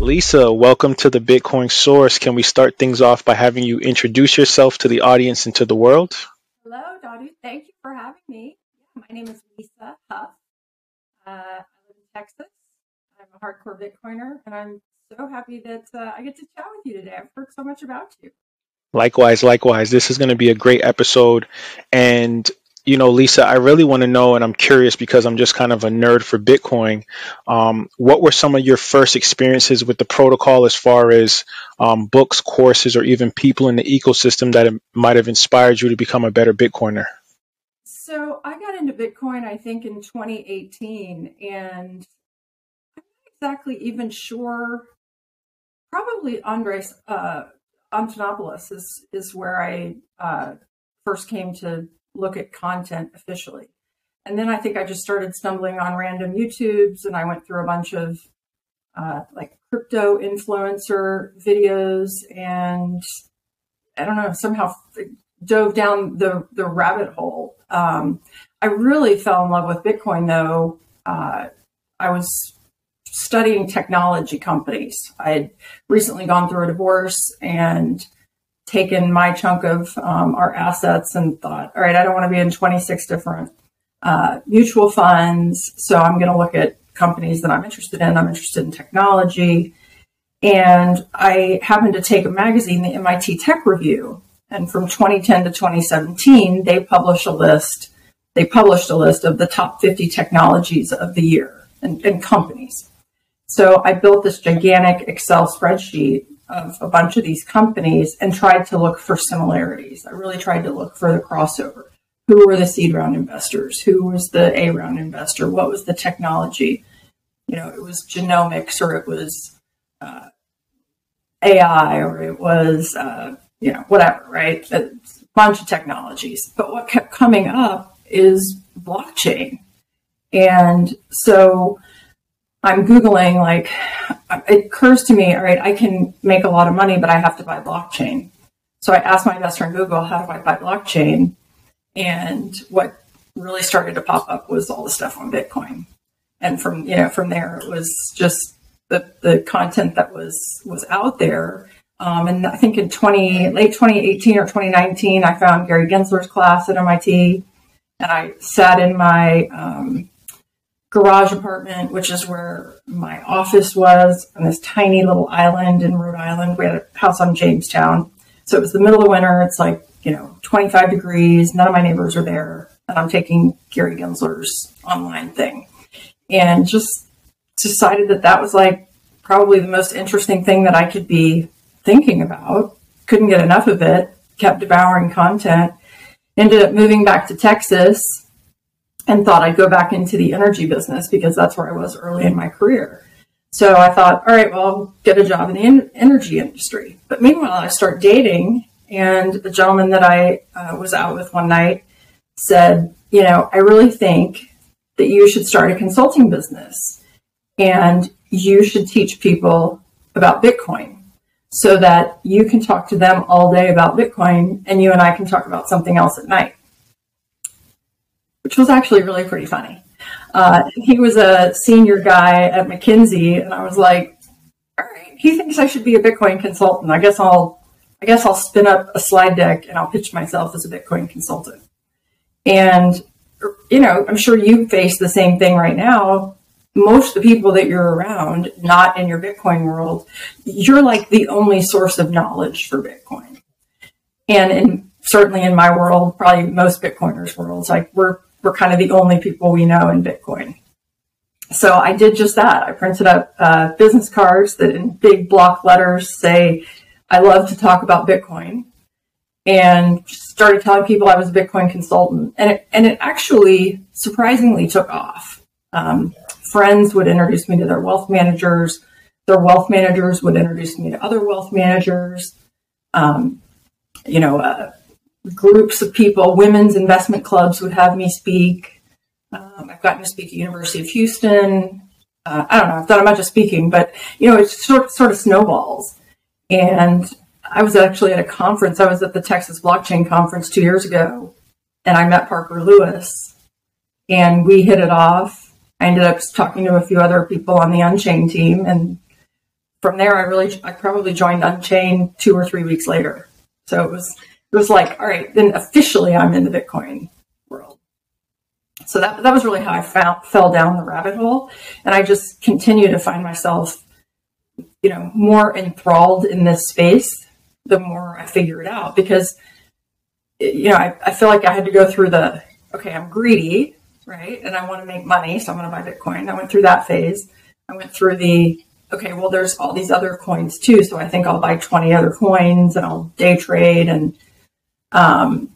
Lisa, welcome to the Bitcoin Source. Can we start things off by having you introduce yourself to the audience and to the world? Hello, Dadu. Thank you for having me. My name is Lisa Hough. Uh, I live in Texas. I'm a hardcore Bitcoiner, and I'm so happy that uh, I get to chat with you today. I've heard so much about you. Likewise, likewise. This is going to be a great episode. And you know, Lisa, I really want to know, and I'm curious because I'm just kind of a nerd for Bitcoin. Um, what were some of your first experiences with the protocol as far as um, books, courses, or even people in the ecosystem that might have inspired you to become a better Bitcoiner? So I got into Bitcoin, I think, in 2018, and I'm not exactly even sure. Probably Andreas uh, Antonopoulos is is where I uh, first came to look at content officially. And then I think I just started stumbling on random YouTubes and I went through a bunch of uh, like crypto influencer videos and I don't know, somehow dove down the, the rabbit hole. Um, I really fell in love with Bitcoin though. Uh, I was studying technology companies. I had recently gone through a divorce and taken my chunk of um, our assets and thought, all right, I don't want to be in 26 different uh, mutual funds. So I'm going to look at companies that I'm interested in. I'm interested in technology. And I happened to take a magazine, the MIT Tech Review. And from 2010 to 2017, they published a list. They published a list of the top 50 technologies of the year and, and companies. So I built this gigantic Excel spreadsheet of a bunch of these companies and tried to look for similarities. I really tried to look for the crossover. Who were the seed round investors? Who was the A round investor? What was the technology? You know, it was genomics or it was uh, AI or it was, uh, you know, whatever, right? A bunch of technologies. But what kept coming up is blockchain. And so I'm Googling, like, it occurs to me, all right, I can make a lot of money, but I have to buy blockchain. So I asked my best friend Google, how do I buy blockchain? And what really started to pop up was all the stuff on Bitcoin. And from, you know, from there, it was just the, the content that was, was out there. Um, and I think in 20, late 2018 or 2019, I found Gary Gensler's class at MIT and I sat in my, um, garage apartment, which is where my office was on this tiny little island in Rhode Island. We had a house on Jamestown. So it was the middle of winter. It's like, you know, 25 degrees. None of my neighbors are there. And I'm taking Gary Gensler's online thing. And just decided that that was like probably the most interesting thing that I could be thinking about. Couldn't get enough of it. Kept devouring content. Ended up moving back to Texas and thought I'd go back into the energy business because that's where I was early in my career. So I thought, all right, well, I'll get a job in the energy industry. But meanwhile, I start dating, and the gentleman that I uh, was out with one night said, you know, I really think that you should start a consulting business and you should teach people about Bitcoin so that you can talk to them all day about Bitcoin and you and I can talk about something else at night which was actually really pretty funny. Uh, he was a senior guy at McKinsey, and I was like, "All right, he thinks I should be a Bitcoin consultant. I guess I'll, I guess I'll spin up a slide deck and I'll pitch myself as a Bitcoin consultant." And you know, I'm sure you face the same thing right now. Most of the people that you're around, not in your Bitcoin world, you're like the only source of knowledge for Bitcoin. And in certainly in my world, probably most Bitcoiners' worlds, like we're we're kind of the only people we know in Bitcoin. So I did just that. I printed up uh, business cards that in big block letters say, I love to talk about Bitcoin and started telling people I was a Bitcoin consultant. And it, and it actually surprisingly took off. Um, friends would introduce me to their wealth managers. Their wealth managers would introduce me to other wealth managers. Um, you know, uh, groups of people, women's investment clubs would have me speak. Um, I've gotten to speak at University of Houston. Uh, I don't know. I've done a bunch of speaking, but you know, it sort sort of snowballs. And I was actually at a conference. I was at the Texas Blockchain Conference two years ago, and I met Parker Lewis, and we hit it off. I ended up talking to a few other people on the Unchained team, and from there, I really, I probably joined Unchained two or three weeks later. So it was, it was like, all right, then officially I'm in the Bitcoin world. So that, that was really how I found, fell down the rabbit hole. And I just continue to find myself, you know, more enthralled in this space the more I figure it out because, you know, I, I feel like I had to go through the, okay, I'm greedy, right? And I want to make money. So I'm going to buy Bitcoin. I went through that phase. I went through the, okay, well, there's all these other coins too. So I think I'll buy 20 other coins and I'll day trade. And um,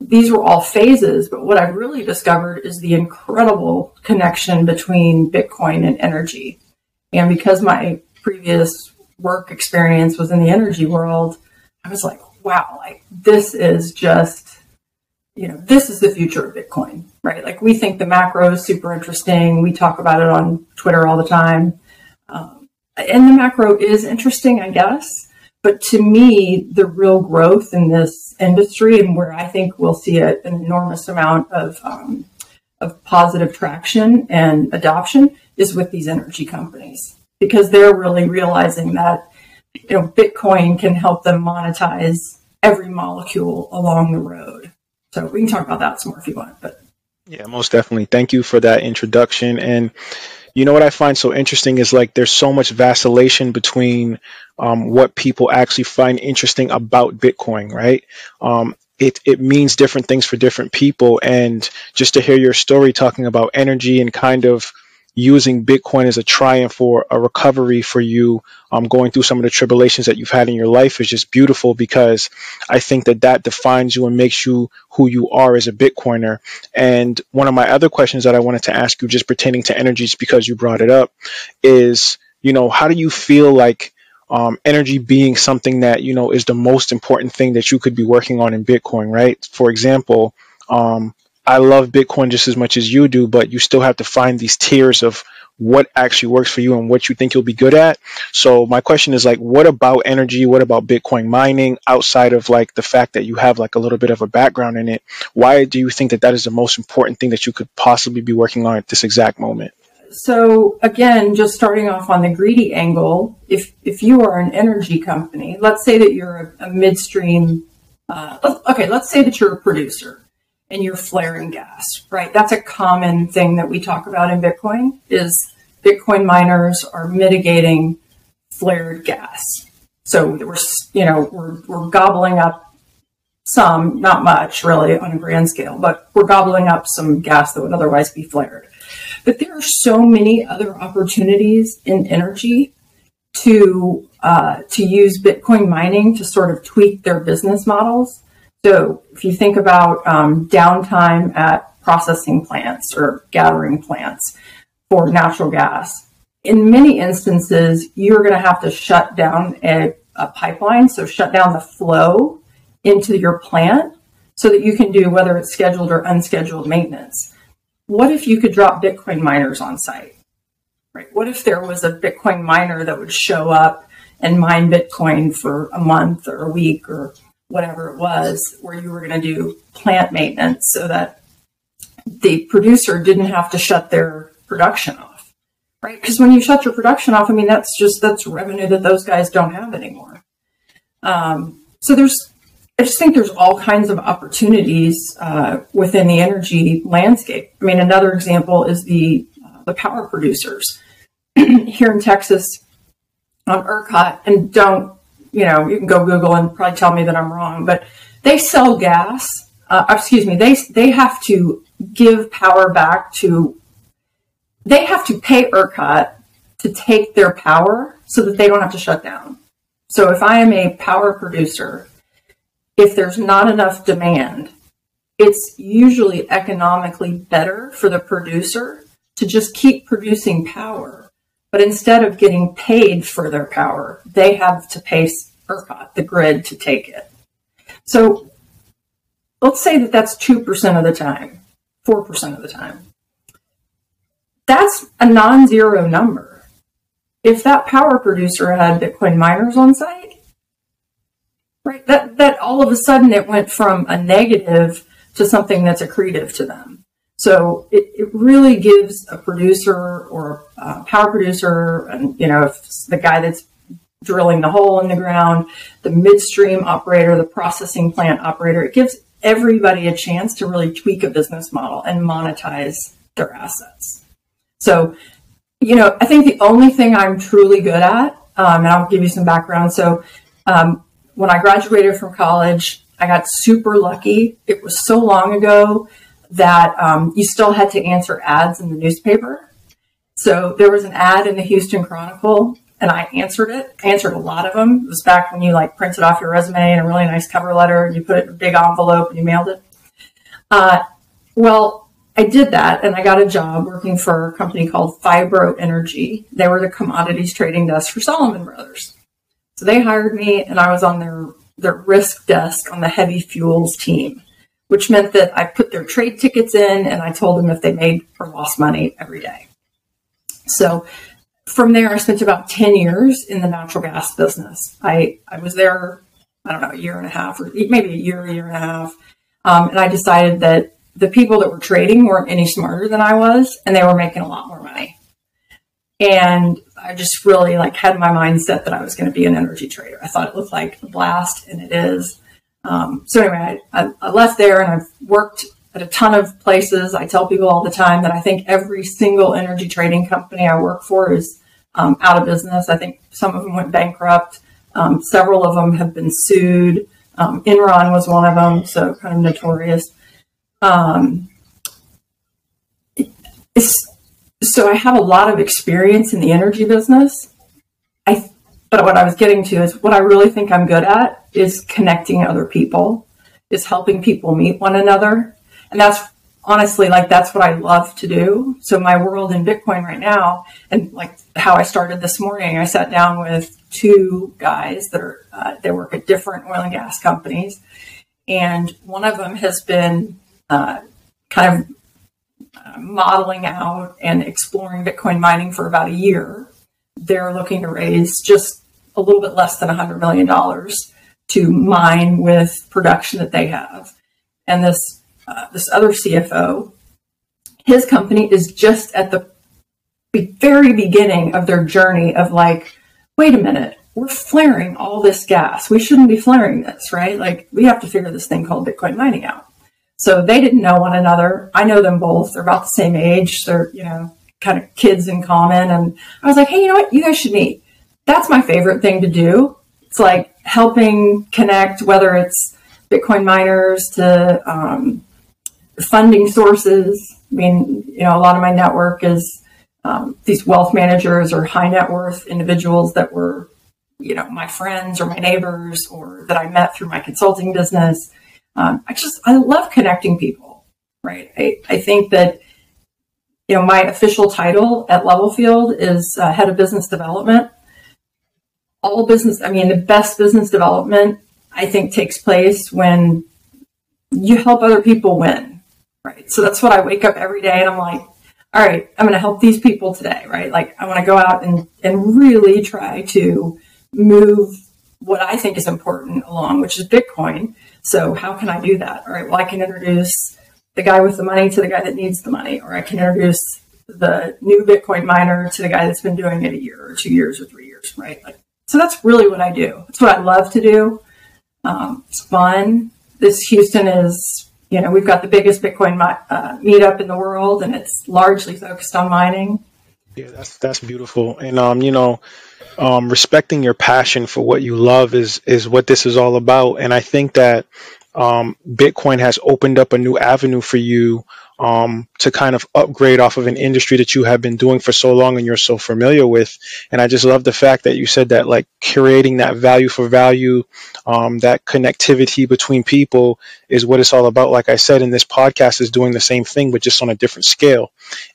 these were all phases. But what I've really discovered is the incredible connection between Bitcoin and energy. And because my previous work experience was in the energy world, I was like, wow, like this is just, you know, this is the future of Bitcoin, right? Like we think the macro is super interesting. We talk about it on Twitter all the time. Um, and the macro is interesting, I guess. But to me, the real growth in this industry and where I think we'll see a, an enormous amount of, um, of positive traction and adoption is with these energy companies because they're really realizing that you know Bitcoin can help them monetize every molecule along the road. So we can talk about that some more if you want. But yeah, most definitely. Thank you for that introduction. And you know what I find so interesting is like there's so much vacillation between um, what people actually find interesting about Bitcoin, right? Um, it, it means different things for different people. And just to hear your story talking about energy and kind of using Bitcoin as a triumph for a recovery for you um, going through some of the tribulations that you've had in your life is just beautiful because I think that that defines you and makes you who you are as a Bitcoiner. And one of my other questions that I wanted to ask you, just pertaining to energies, because you brought it up, is you know how do you feel like um, energy being something that you know is the most important thing that you could be working on in Bitcoin, right? For example, um, I love Bitcoin just as much as you do, but you still have to find these tiers of what actually works for you and what you think you'll be good at. So my question is like, what about energy? What about Bitcoin mining outside of like the fact that you have like a little bit of a background in it? Why do you think that that is the most important thing that you could possibly be working on at this exact moment? So again, just starting off on the greedy angle, if if you are an energy company, let's say that you're a, a midstream. Uh, okay, let's say that you're a producer and you're flaring gas, right? That's a common thing that we talk about in Bitcoin is Bitcoin miners are mitigating flared gas. So we're, you know, we're, we're gobbling up some, not much really on a grand scale, but we're gobbling up some gas that would otherwise be flared. But there are so many other opportunities in energy to uh, to use Bitcoin mining to sort of tweak their business models so if you think about um, downtime at processing plants or gathering plants for natural gas, in many instances, you're going to have to shut down a, a pipeline, so shut down the flow into your plant so that you can do whether it's scheduled or unscheduled maintenance. What if you could drop Bitcoin miners on site? Right? What if there was a Bitcoin miner that would show up and mine Bitcoin for a month or a week or whatever it was, where you were going to do plant maintenance so that the producer didn't have to shut their production off, right? Because when you shut your production off, I mean, that's just, that's revenue that those guys don't have anymore. Um, so there's, I just think there's all kinds of opportunities uh, within the energy landscape. I mean, another example is the, uh, the power producers here in Texas on ERCOT, and don't you know, you can go Google and probably tell me that I'm wrong, but they sell gas. Uh, excuse me, they they have to give power back to. They have to pay ERCOT to take their power so that they don't have to shut down. So if I am a power producer, if there's not enough demand, it's usually economically better for the producer to just keep producing power but instead of getting paid for their power, they have to pay ERCOT, the grid, to take it. So let's say that that's 2% of the time, 4% of the time. That's a non zero number. If that power producer had Bitcoin miners on site, right, that, that all of a sudden it went from a negative to something that's accretive to them. So it, it really gives a producer or a power producer, and you know, if the guy that's drilling the hole in the ground, the midstream operator, the processing plant operator, it gives everybody a chance to really tweak a business model and monetize their assets. So, you know, I think the only thing I'm truly good at, um, and I'll give you some background. So, um, when I graduated from college, I got super lucky. It was so long ago that um, you still had to answer ads in the newspaper. So there was an ad in the Houston Chronicle, and I answered it. I answered a lot of them. It was back when you like printed off your resume in a really nice cover letter, and you put it in a big envelope and you mailed it. Uh, well, I did that, and I got a job working for a company called Phibro Energy. They were the commodities trading desk for Salomon Brothers. So they hired me, and I was on their their risk desk on the heavy fuels team which meant that I put their trade tickets in and I told them if they made or lost money every day. So from there, I spent about 10 years in the natural gas business. I, I was there, I don't know, a year and a half or maybe a year, a year and a half. Um, and I decided that the people that were trading weren't any smarter than I was and they were making a lot more money. And I just really like had my mindset that I was going to be an energy trader. I thought it looked like a blast and it is. Um, so anyway, I, I left there and I've worked at a ton of places. I tell people all the time that I think every single energy trading company I work for is um, out of business. I think some of them went bankrupt. Um, several of them have been sued. Um, Enron was one of them, so kind of notorious. Um, so I have a lot of experience in the energy business. I but what I was getting to is what I really think I'm good at is connecting other people, is helping people meet one another. And that's honestly like that's what I love to do. So my world in Bitcoin right now, and like how I started this morning, I sat down with two guys that are uh, they work at different oil and gas companies, and one of them has been uh, kind of uh, modeling out and exploring Bitcoin mining for about a year they're looking to raise just a little bit less than $100 million to mine with production that they have. And this, uh, this other CFO, his company is just at the very beginning of their journey of like, wait a minute, we're flaring all this gas. We shouldn't be flaring this, right? Like, we have to figure this thing called Bitcoin mining out. So they didn't know one another. I know them both. They're about the same age. They're, you know, kind of kids in common. And I was like, hey, you know what? You guys should meet. That's my favorite thing to do. It's like helping connect, whether it's Bitcoin miners to um, funding sources. I mean, you know, a lot of my network is um, these wealth managers or high net worth individuals that were, you know, my friends or my neighbors or that I met through my consulting business. Um, I just, I love connecting people, right? I, I think that you know, my official title at LevelField is uh, head of business development. All business, I mean, the best business development, I think, takes place when you help other people win, right? So that's what I wake up every day and I'm like, all right, I'm going to help these people today, right? Like, I want to go out and, and really try to move what I think is important along, which is Bitcoin. So, how can I do that? All right, well, I can introduce the guy with the money to the guy that needs the money, or I can introduce the new Bitcoin miner to the guy that's been doing it a year or two years or three years, right? Like, so that's really what I do. It's what I love to do. Um, it's fun. This Houston is, you know, we've got the biggest Bitcoin uh, meetup in the world, and it's largely focused on mining. Yeah, that's that's beautiful, and um, you know, um, respecting your passion for what you love is is what this is all about, and I think that um, Bitcoin has opened up a new avenue for you um, to kind of upgrade off of an industry that you have been doing for so long and you're so familiar with. And I just love the fact that you said that, like, creating that value for value, um, that connectivity between people is what it's all about. Like I said, in this podcast is doing the same thing, but just on a different scale.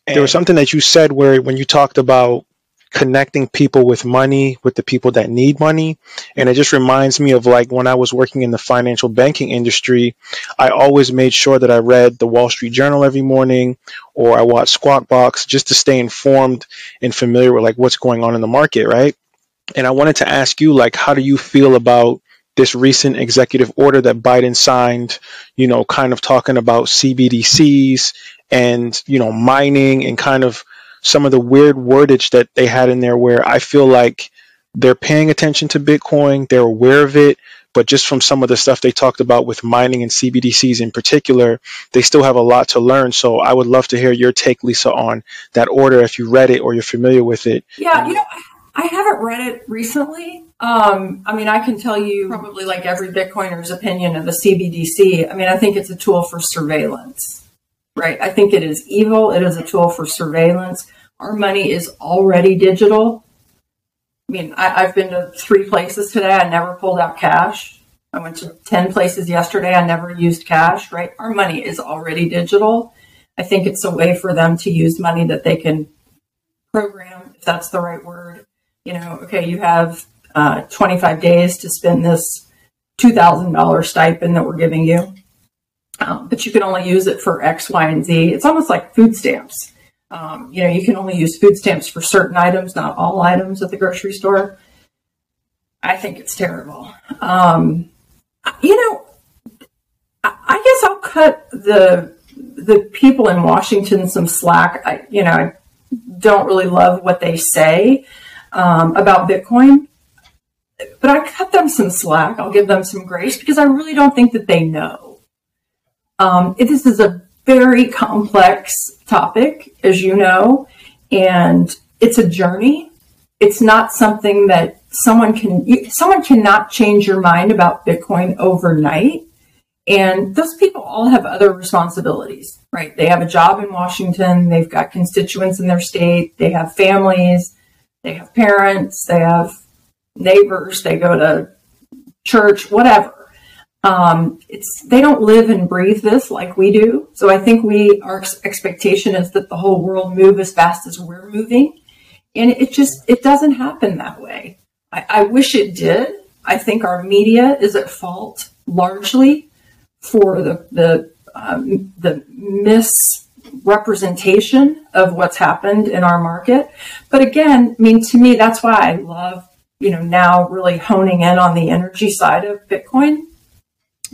And there was something that you said where when you talked about connecting people with money with the people that need money. And it just reminds me of like when i was working in the financial banking industry i always made sure that i read the wall street journal every morning or i watched squawk box just to stay informed and familiar with like what's going on in the market right? And i wanted to ask you like how do you feel about this recent executive order that Biden signed, you know, kind of talking about CBDCs and, you know, mining and kind of some of the weird wordage that they had in there where I feel like they're paying attention to Bitcoin, they're aware of it, but just from some of the stuff they talked about with mining and CBDCs in particular, they still have a lot to learn. So I would love to hear your take, Lisa, on that order if you read it or you're familiar with it. Yeah, you know, I haven't read it recently. Um, I mean, I can tell you probably like every Bitcoiner's opinion of the CBDC. I mean, I think it's a tool for surveillance, right? I think it is evil. It is a tool for surveillance. Our money is already digital. I mean, I, have been to three places today. I never pulled out cash. I went to 10 places yesterday. I never used cash, right? Our money is already digital. I think it's a way for them to use money that they can program, if that's the right word. You know, okay, you have uh, 25 days to spend this $2,000 stipend that we're giving you, um, but you can only use it for X, Y, and Z. It's almost like food stamps. Um, you know, you can only use food stamps for certain items, not all items at the grocery store. I think it's terrible. Um, you know, I guess I'll cut the the people in Washington some slack. I, you know, I don't really love what they say um, about Bitcoin, but I cut them some slack. I'll give them some grace because I really don't think that they know. Um, this is a very complex topic, as you know, and it's a journey. It's not something that someone can, someone cannot change your mind about Bitcoin overnight. And those people all have other responsibilities, right? They have a job in Washington. They've got constituents in their state. They have families. They have parents. They have neighbors. They go to church, whatever. Um, it's they don't live and breathe this like we do. So I think we our expectation is that the whole world move as fast as we're moving, and it just it doesn't happen that way. I, I wish it did. I think our media is at fault largely for the the um, the misrepresentation of what's happened in our market. But again, I mean, to me, that's why I love you know now really honing in on the energy side of Bitcoin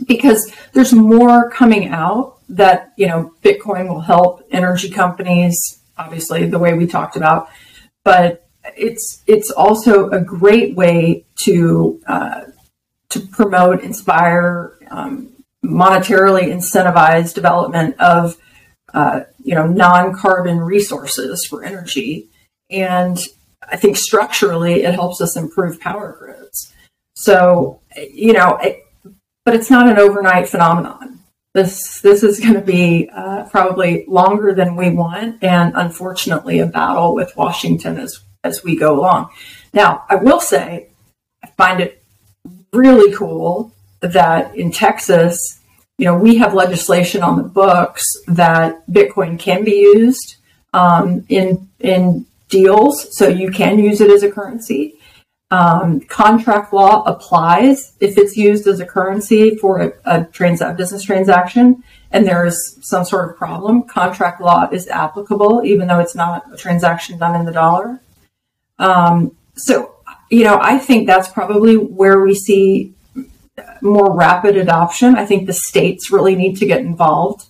because there's more coming out that you know Bitcoin will help energy companies, obviously the way we talked about, but it's it's also a great way to uh, to promote, inspire, um, monetarily incentivize development of uh, you know non-carbon resources for energy, and I think structurally it helps us improve power grids. So you know. It, but it's not an overnight phenomenon. This this is going to be uh, probably longer than we want, and unfortunately, a battle with Washington as as we go along. Now, I will say, I find it really cool that in Texas, you know, we have legislation on the books that Bitcoin can be used um, in in deals, so you can use it as a currency um, contract law applies if it's used as a currency for a, a, trans- business transaction and there is some sort of problem. Contract law is applicable even though it's not a transaction done in the dollar. Um, so, you know, I think that's probably where we see more rapid adoption. I think the states really need to get involved.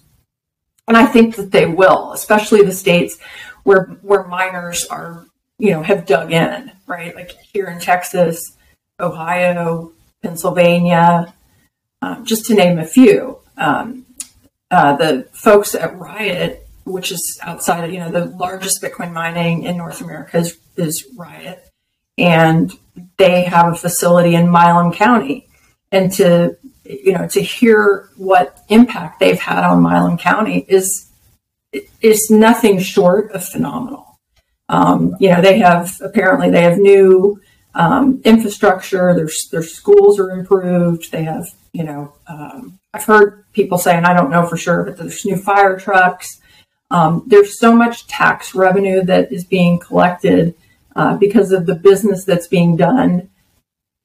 And I think that they will, especially the states where where miners are you know, have dug in, right? Like here in Texas, Ohio, Pennsylvania, um, just to name a few. Um, uh, the folks at Riot, which is outside of, you know, the largest Bitcoin mining in North America is, is Riot. And they have a facility in Milam County. And to, you know, to hear what impact they've had on Milam County is, is nothing short of phenomenal. Um, you know, they have apparently they have new um, infrastructure. Their their schools are improved. They have you know um, I've heard people say, and I don't know for sure, but there's new fire trucks. Um, there's so much tax revenue that is being collected uh, because of the business that's being done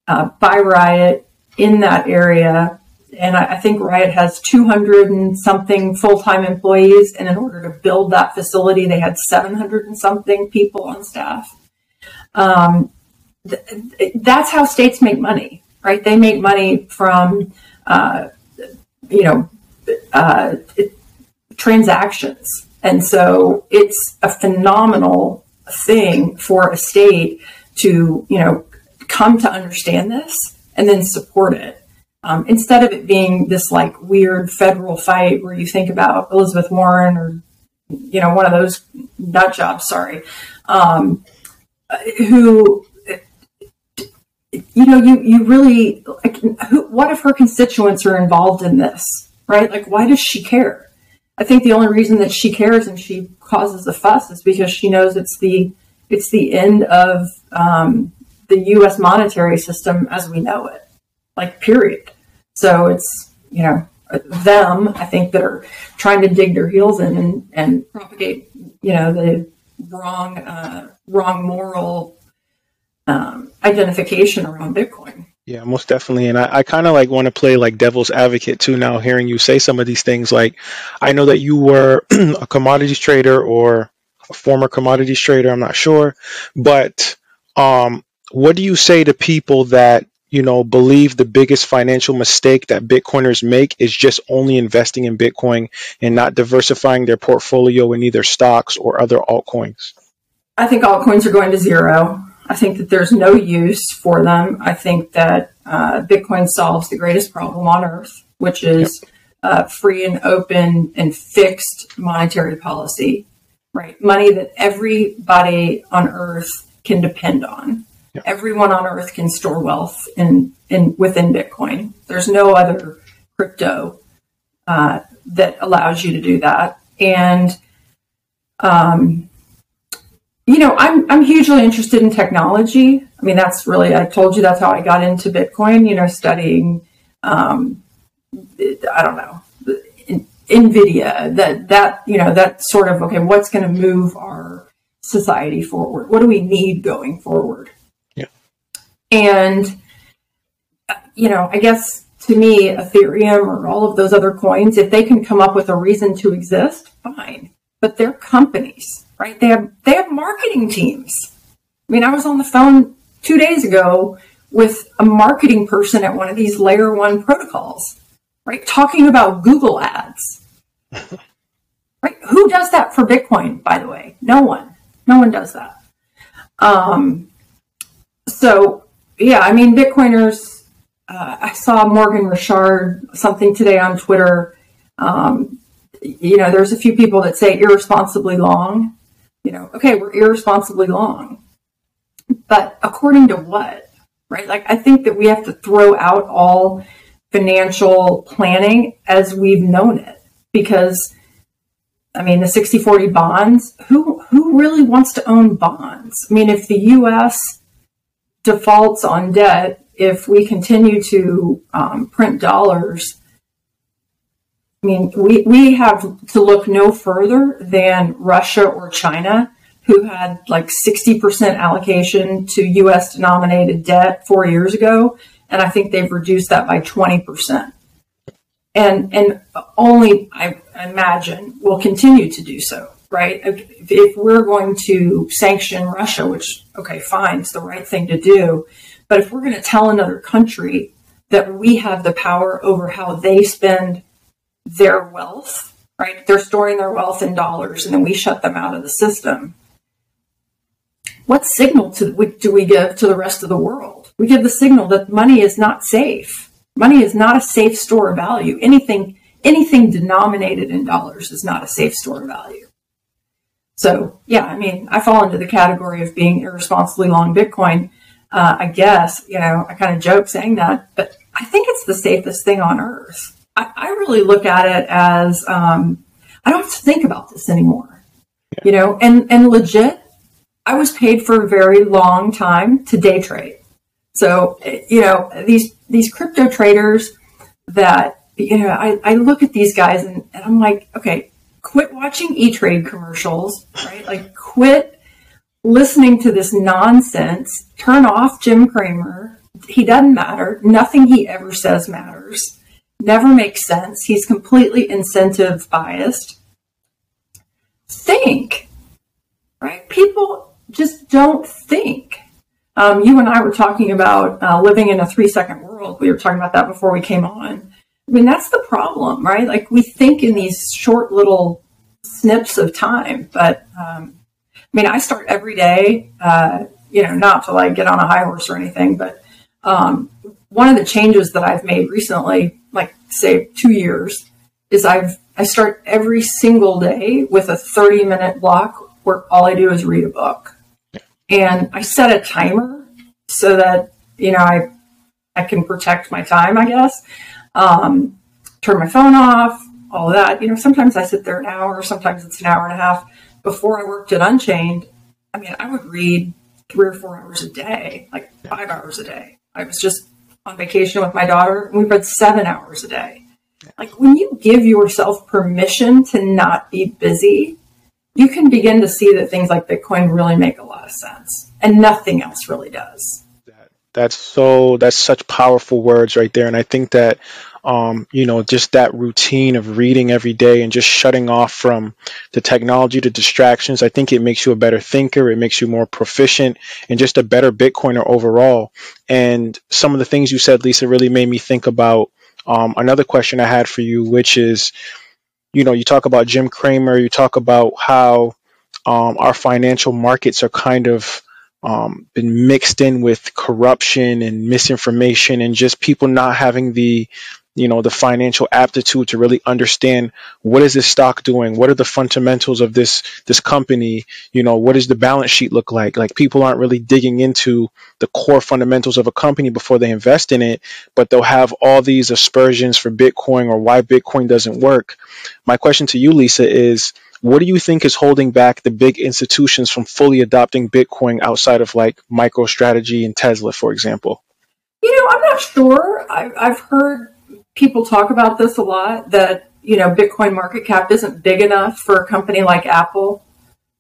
uh, by Riot in that area and I, think Riot has 200 and something full time employees. And in order to build that facility, they had 700 and something people on staff. Um, th- that's how states make money, right? They make money from, uh, you know, uh, transactions. And so it's a phenomenal thing for a state to, you know, come to understand this and then support it. Um, instead of it being this like weird federal fight where you think about Elizabeth Warren or, you know, one of those nut jobs, sorry, um, who, you know, you, you really, like, who, what if her constituents are involved in this, right? Like, why does she care? I think the only reason that she cares and she causes a fuss is because she knows it's the it's the end of um, the U.S. monetary system as we know it, like period. So it's you know them I think that are trying to dig their heels in and, and propagate you know the wrong uh, wrong moral um, identification around Bitcoin. Yeah, most definitely. And I, I kind of like want to play like devil's advocate too now, hearing you say some of these things. Like, I know that you were a commodities trader or a former commodities trader, I'm not sure. But um, what do you say to people that, you know, believe the biggest financial mistake that Bitcoiners make is just only investing in Bitcoin and not diversifying their portfolio in either stocks or other altcoins? I think altcoins are going to zero. I think that there's no use for them. I think that uh, Bitcoin solves the greatest problem on earth, which is uh, free and open and fixed monetary policy, right? Money that everybody on earth can depend on. Everyone on earth can store wealth in, in within Bitcoin. There's no other crypto uh, that allows you to do that. And um, you know, I'm I'm hugely interested in technology. I mean, that's really I told you that's how I got into Bitcoin. You know, studying, um, I don't know, Nvidia. That that you know that sort of okay. What's going to move our society forward? What do we need going forward? And you know, I guess to me, Ethereum or all of those other coins, if they can come up with a reason to exist, fine. But they're companies right? They have they have marketing teams. I mean, I was on the phone two days ago with a marketing person at one of these layer one protocols, right? Talking about Google ads. right? Who does that for Bitcoin, by the way? No one. No one does that. Um, so yeah, I mean, Bitcoiners, uh, I saw Morgan Richard something today on Twitter. Um, you know, there's a few people that say irresponsibly long you know, okay, we're irresponsibly long. But according to what? Right? Like, I think that we have to throw out all financial planning as we've known it because I mean the 60-40 bonds, who who really wants to own bonds? I mean if the US defaults on debt, if we continue to um, print dollars, I mean, we, we have to look no further than Russia or China, who had like 60% allocation to US denominated debt four years ago. And I think they've reduced that by 20%. And, and only, I imagine, will continue to do so, right? If, if we're going to sanction Russia, which, okay, fine, it's the right thing to do. But if we're going to tell another country that we have the power over how they spend their wealth, right? They're storing their wealth in dollars and then we shut them out of the system. What signal to, do we give to the rest of the world? We give the signal that money is not safe. Money is not a safe store of value. Anything, anything denominated in dollars is not a safe store of value. So, yeah, I mean, I fall into the category of being irresponsibly long Bitcoin. Uh, I guess, you know, I kind of joke saying that, but I think it's the safest thing on earth. I, I really look at it as um, I don't have to think about this anymore. Yeah. You know, and and legit, I was paid for a very long time to day trade. So you know these these crypto traders that you know I, I look at these guys and, and I'm like, okay, quit watching E Trade commercials, right? Like quit listening to this nonsense. Turn off Jim Cramer. He doesn't matter. Nothing he ever says matters never makes sense. He's completely incentive biased. Think, right? People just don't think. Um, you and I were talking about uh, living in a three second world. We were talking about that before we came on. I mean, that's the problem, right? Like we think in these short little snips of time, but um, I mean, I start every day, uh, you know, not to like get on a high horse or anything, but um, one of the changes that I've made recently, like say two years, is I've I start every single day with a 30 minute block where all I do is read a book. And I set a timer so that, you know, I I can protect my time, I guess. Um, turn my phone off, all of that. You know, sometimes I sit there an hour, sometimes it's an hour and a half. Before I worked at Unchained, I mean, I would read three or four hours a day, like five hours a day. I was just on vacation with my daughter, and we read seven hours a day. Like when you give yourself permission to not be busy, you can begin to see that things like Bitcoin really make a lot of sense, and nothing else really does. That's so. That's such powerful words right there, and I think that um, you know, just that routine of reading every day and just shutting off from the technology, the distractions. I think it makes you a better thinker. It makes you more proficient and just a better Bitcoiner overall. And some of the things you said, Lisa, really made me think about um, another question I had for you, which is, you know, you talk about Jim Cramer, you talk about how um, our financial markets are kind of um, been mixed in with corruption and misinformation and just people not having the you know the financial aptitude to really understand what is this stock doing? What are the fundamentals of this this company? You know what does the balance sheet look like? Like people aren't really digging into the core fundamentals of a company before they invest in it but they'll have all these aspersions for bitcoin or why bitcoin doesn't work. My question to you lisa is what do you think is holding back the big institutions from fully adopting bitcoin outside of like microstrategy and tesla for example? You know i'm not sure. I've, I've heard people talk about this a lot that you know bitcoin market cap isn't big enough for a company like apple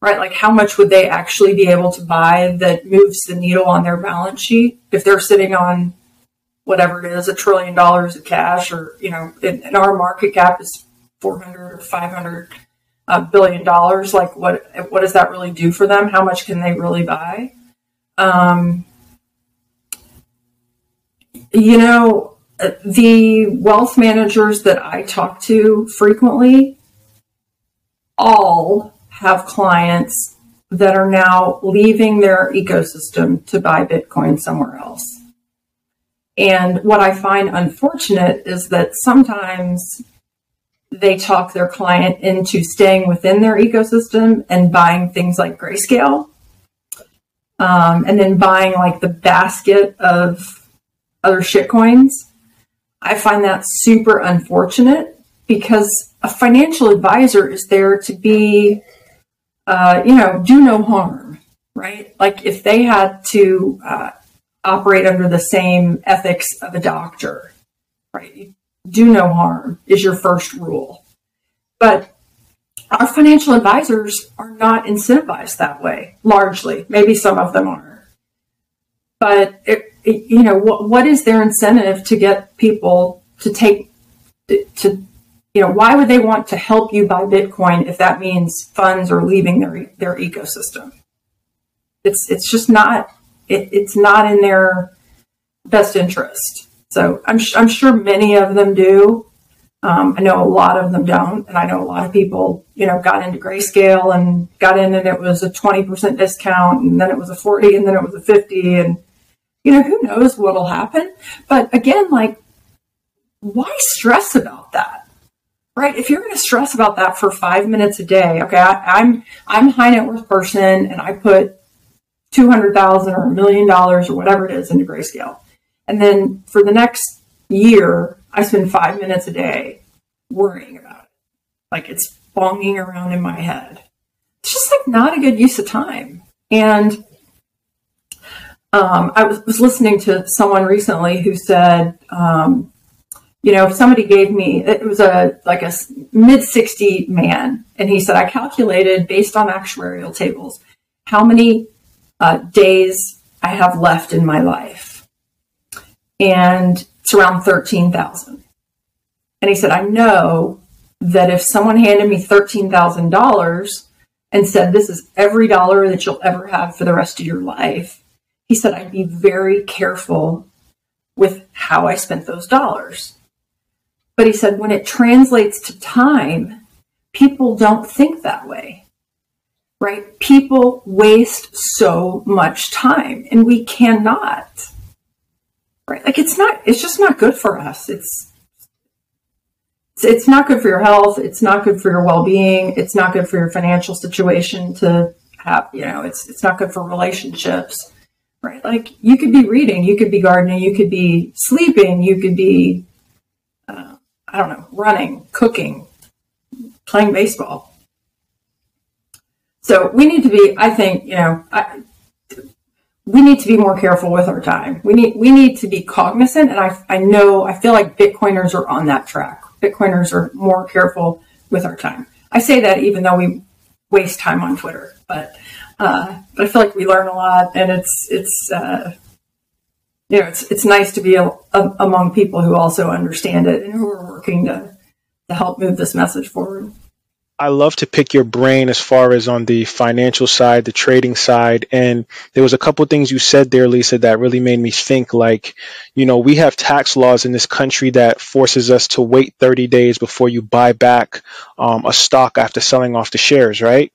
right? Like how much would they actually be able to buy that moves the needle on their balance sheet if they're sitting on whatever it is a trillion dollars of cash or you know and our market cap is 400 or 500 uh, billion dollars like what what does that really do for them how much can they really buy um, you know the wealth managers that I talk to frequently all have clients that are now leaving their ecosystem to buy Bitcoin somewhere else. And what I find unfortunate is that sometimes they talk their client into staying within their ecosystem and buying things like Grayscale, um, and then buying like the basket of other shitcoins I find that super unfortunate because a financial advisor is there to be, uh, you know, do no harm, right? Like if they had to uh, operate under the same ethics of a doctor, right? Do no harm is your first rule. But our financial advisors are not incentivized that way, largely. Maybe some of them are. But it, you know, what, what is their incentive to get people to take, to, you know, why would they want to help you buy Bitcoin if that means funds are leaving their, their ecosystem? It's, it's just not, it, it's not in their best interest. So I'm, I'm sure many of them do. Um, I know a lot of them don't, and I know a lot of people, you know, got into grayscale and got in, and it was a twenty percent discount, and then it was a forty, and then it was a fifty, and you know, who knows what'll happen? But again, like, why stress about that? Right? If you're going to stress about that for five minutes a day, okay, I, I'm, I'm a high net worth person and I put two hundred thousand or a million dollars or whatever it is into grayscale, and then for the next year, I spend five minutes a day worrying about it, like it's bonging around in my head. It's just like not a good use of time, and um, I was, was, listening to someone recently who said, um, you know, if somebody gave me, it was a like a mid 60 man, and he said, I calculated based on actuarial tables how many uh, days I have left in my life. And it's around 13,000. And he said, I know that if someone handed me $13,000 and said, This is every dollar that you'll ever have for the rest of your life, he said, I'd be very careful with how I spent those dollars. But he said when it translates to time, people don't think that way. Right? People waste so much time and we cannot. Right? Like it's not it's just not good for us. It's it's not good for your health. It's not good for your well-being. It's not good for your financial situation to have, you know, it's it's not good for relationships. Right? Like you could be reading, you could be gardening, you could be sleeping, you could be uh, I don't know, running, cooking, playing baseball. So we need to be, I think, you know, I, we need to be more careful with our time. We need we need to be cognizant, and I I know I feel like Bitcoiners are on that track. Bitcoiners are more careful with our time. I say that even though we waste time on Twitter, but uh, but I feel like we learn a lot, and it's it's uh, you know it's it's nice to be a, a, among people who also understand it and who are working to to help move this message forward. I love to pick your brain as far as on the financial side, the trading side. And there was a couple things you said there, Lisa, that really made me think like, you know, we have tax laws in this country that forces us to wait 30 days before you buy back um, a stock after selling off the shares, right?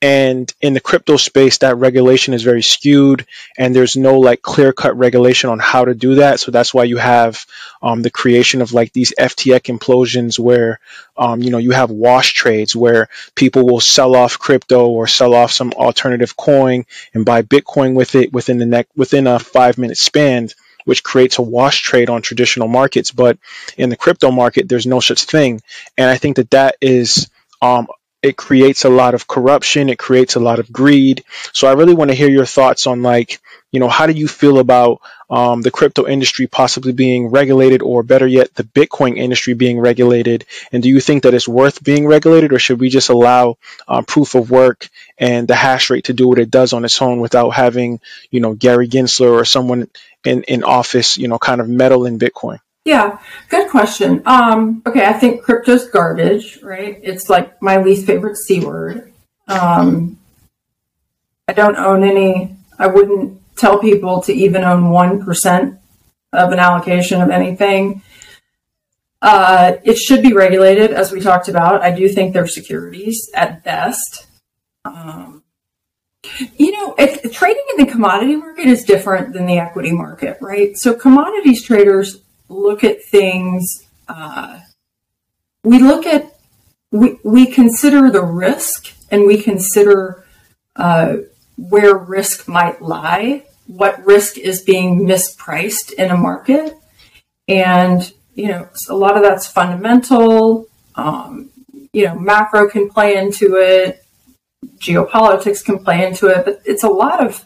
And in the crypto space, that regulation is very skewed, and there's no like clear cut regulation on how to do that. So that's why you have um, the creation of like these FTX implosions, where um, you know you have wash trades where people will sell off crypto or sell off some alternative coin and buy Bitcoin with it within the next within a five minute span which creates a wash trade on traditional markets. But in the crypto market, there's no such thing. And I think that that is um, it creates a lot of corruption it creates a lot of greed. So i really want to hear your thoughts on like you know how do you feel about um, the crypto industry possibly being regulated or better yet the bitcoin industry being regulated? And do you think that it's worth being regulated or should we just allow uh, proof of work and the hash rate to do what it does on its own without having you know gary gensler or someone in, in office you know kind of meddle in bitcoin yeah, good question. Um, okay, I think crypto's garbage, right? It's like my least favorite C word. Um, I don't own any, I wouldn't tell people to even own 1% of an allocation of anything. Uh, it should be regulated, as we talked about. I do think they're securities at best. Um, you know, if, trading in the commodity market is different than the equity market, right? So commodities traders look at things. Uh, we look at we we consider the risk and we consider uh, where risk might lie, what risk is being mispriced in a market, and you know a lot of that's fundamental. Um, you know, macro can play into it, geopolitics can play into it, but it's a lot of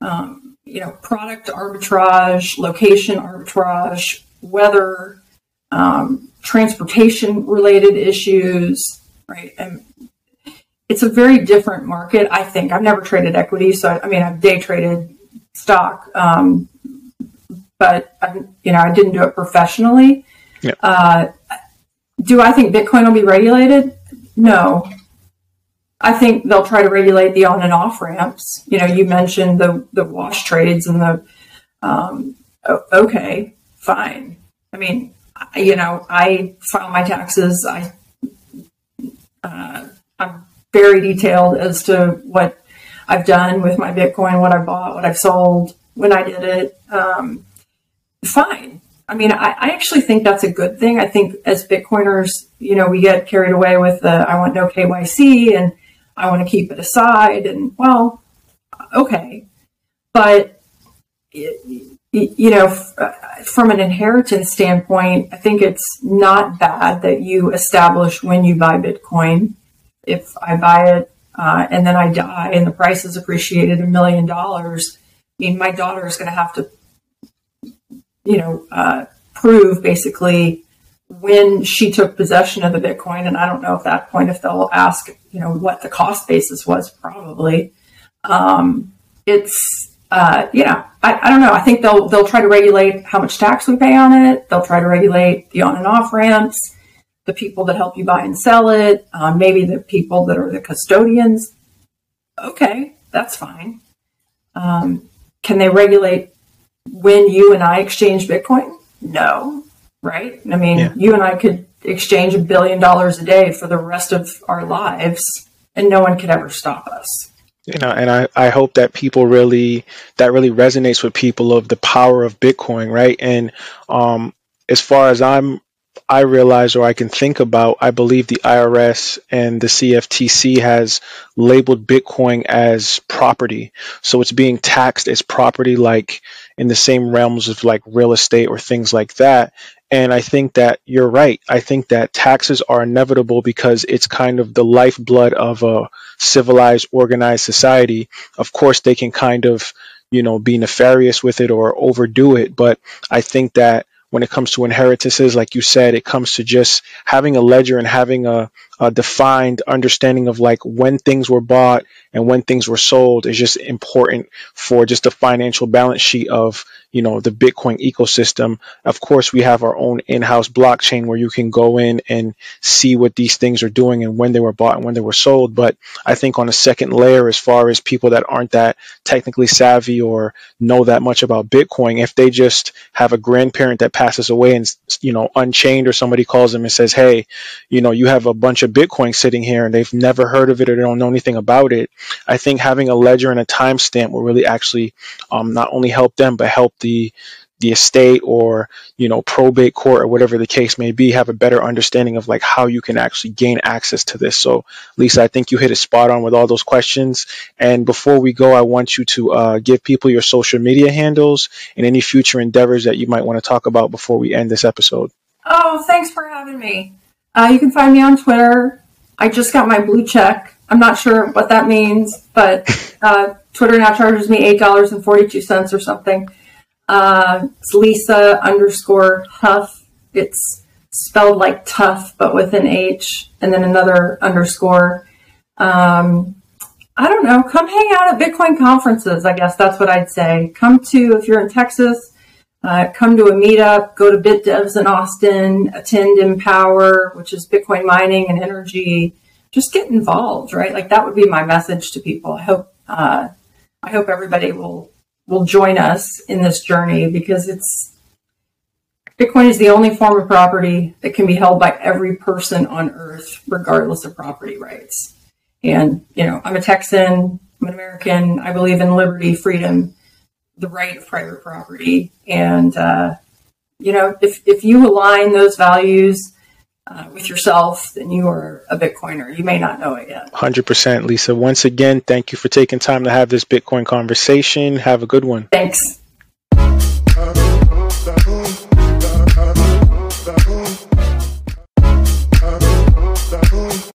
um, you know, product arbitrage, location arbitrage, weather, um, transportation related issues, right? And it's a very different market, I think. I've never traded equity, so I, I mean, I've day traded stock, um, but I, you know, I didn't do it professionally. Yeah. Uh, do I think Bitcoin will be regulated? No, I think they'll try to regulate the on and off ramps. You know, you mentioned the the wash trades and the um, okay, fine. I mean, you know, I file my taxes. I uh, I'm very detailed as to what I've done with my Bitcoin, what I bought, what I've sold, when I did it. Um, fine. I mean, I, I, actually think that's a good thing. I think as Bitcoiners, you know, we get carried away with the I want no KYC and I want to keep it aside. And well, okay. But, you know, from an inheritance standpoint, I think it's not bad that you establish when you buy Bitcoin. If I buy it uh, and then I die and the price is appreciated a million dollars, I mean, my daughter is going to have to, you know, uh, prove basically when she took possession of the Bitcoin, and I don't know at that point if they'll ask, you know, what the cost basis was, probably. Um, it's, uh, know, I, I, don't know. I think they'll they'll try to regulate how much tax we pay on it. They'll try to regulate the on and off ramps, the people that help you buy and sell it, uh, maybe the people that are the custodians. Okay, that's fine. Um, can they regulate when you and I exchange Bitcoin? No, right? I mean, yeah. you and I could exchange a billion dollars a day for the rest of our lives, and no one could ever stop us. You know, and I, I hope that people really that really resonates with people of the power of Bitcoin, right? And um, as far as I'm I realize or I can think about, I believe the IRS and the CFTC has labeled Bitcoin as property. So it's being taxed as property, like in the same realms of like real estate or things like that. And I think that you're right. I think that taxes are inevitable because it's kind of the lifeblood of a civilized, organized society. Of course, they can kind of, you know, be nefarious with it or overdo it. But I think that when it comes to inheritances, like you said, it comes to just having a ledger and having a, a defined understanding of like when things were bought and when things were sold is just important for just the financial balance sheet of you know the bitcoin ecosystem. Of course we have our own in-house blockchain where you can go in and see what these things are doing and when they were bought and when they were sold. But i think on a second layer as far as people that aren't that technically savvy or know that much about bitcoin if they just have a grandparent that passes away and you know unchained or somebody calls them and says hey you know you have a bunch of bitcoin sitting here and they've never heard of it or they don't know anything about it I think having a ledger and a timestamp will really actually um, not only help them but help the the estate or you know probate court or whatever the case may be have a better understanding of like how you can actually gain access to this. So lisa i think you hit a spot on with all those questions. And before we go i want you to uh, give people your social media handles and any future endeavors that you might want to talk about before we end this episode. Oh thanks for having me uh, you can find me on twitter i just got my blue check I'm not sure what that means, but uh, Twitter now charges me eight dollars and forty two cents or something. Uh, it's Lisa underscore Hough. It's spelled like tough, but with an H, and then another underscore. Um, I don't know. Come hang out at Bitcoin conferences. I guess that's what I'd say. Come to if you're in Texas. Uh, come to a meetup. Go to BitDevs in Austin. Attend Empower, which is Bitcoin mining and energy just get involved, right? Like that would be my message to people. I hope uh, I hope everybody will will join us in this journey because it's Bitcoin is the only form of property that can be held by every person on earth, regardless of property rights. And you know, I'm a Texan. I'm an American. I believe in liberty, freedom, the right of private property, and uh, you know, if if you align those values uh, with yourself, then you are a Bitcoiner. You may not know it yet. 100%. Lisa, once again, thank you for taking time to have this Bitcoin conversation. Have a good one. Thanks.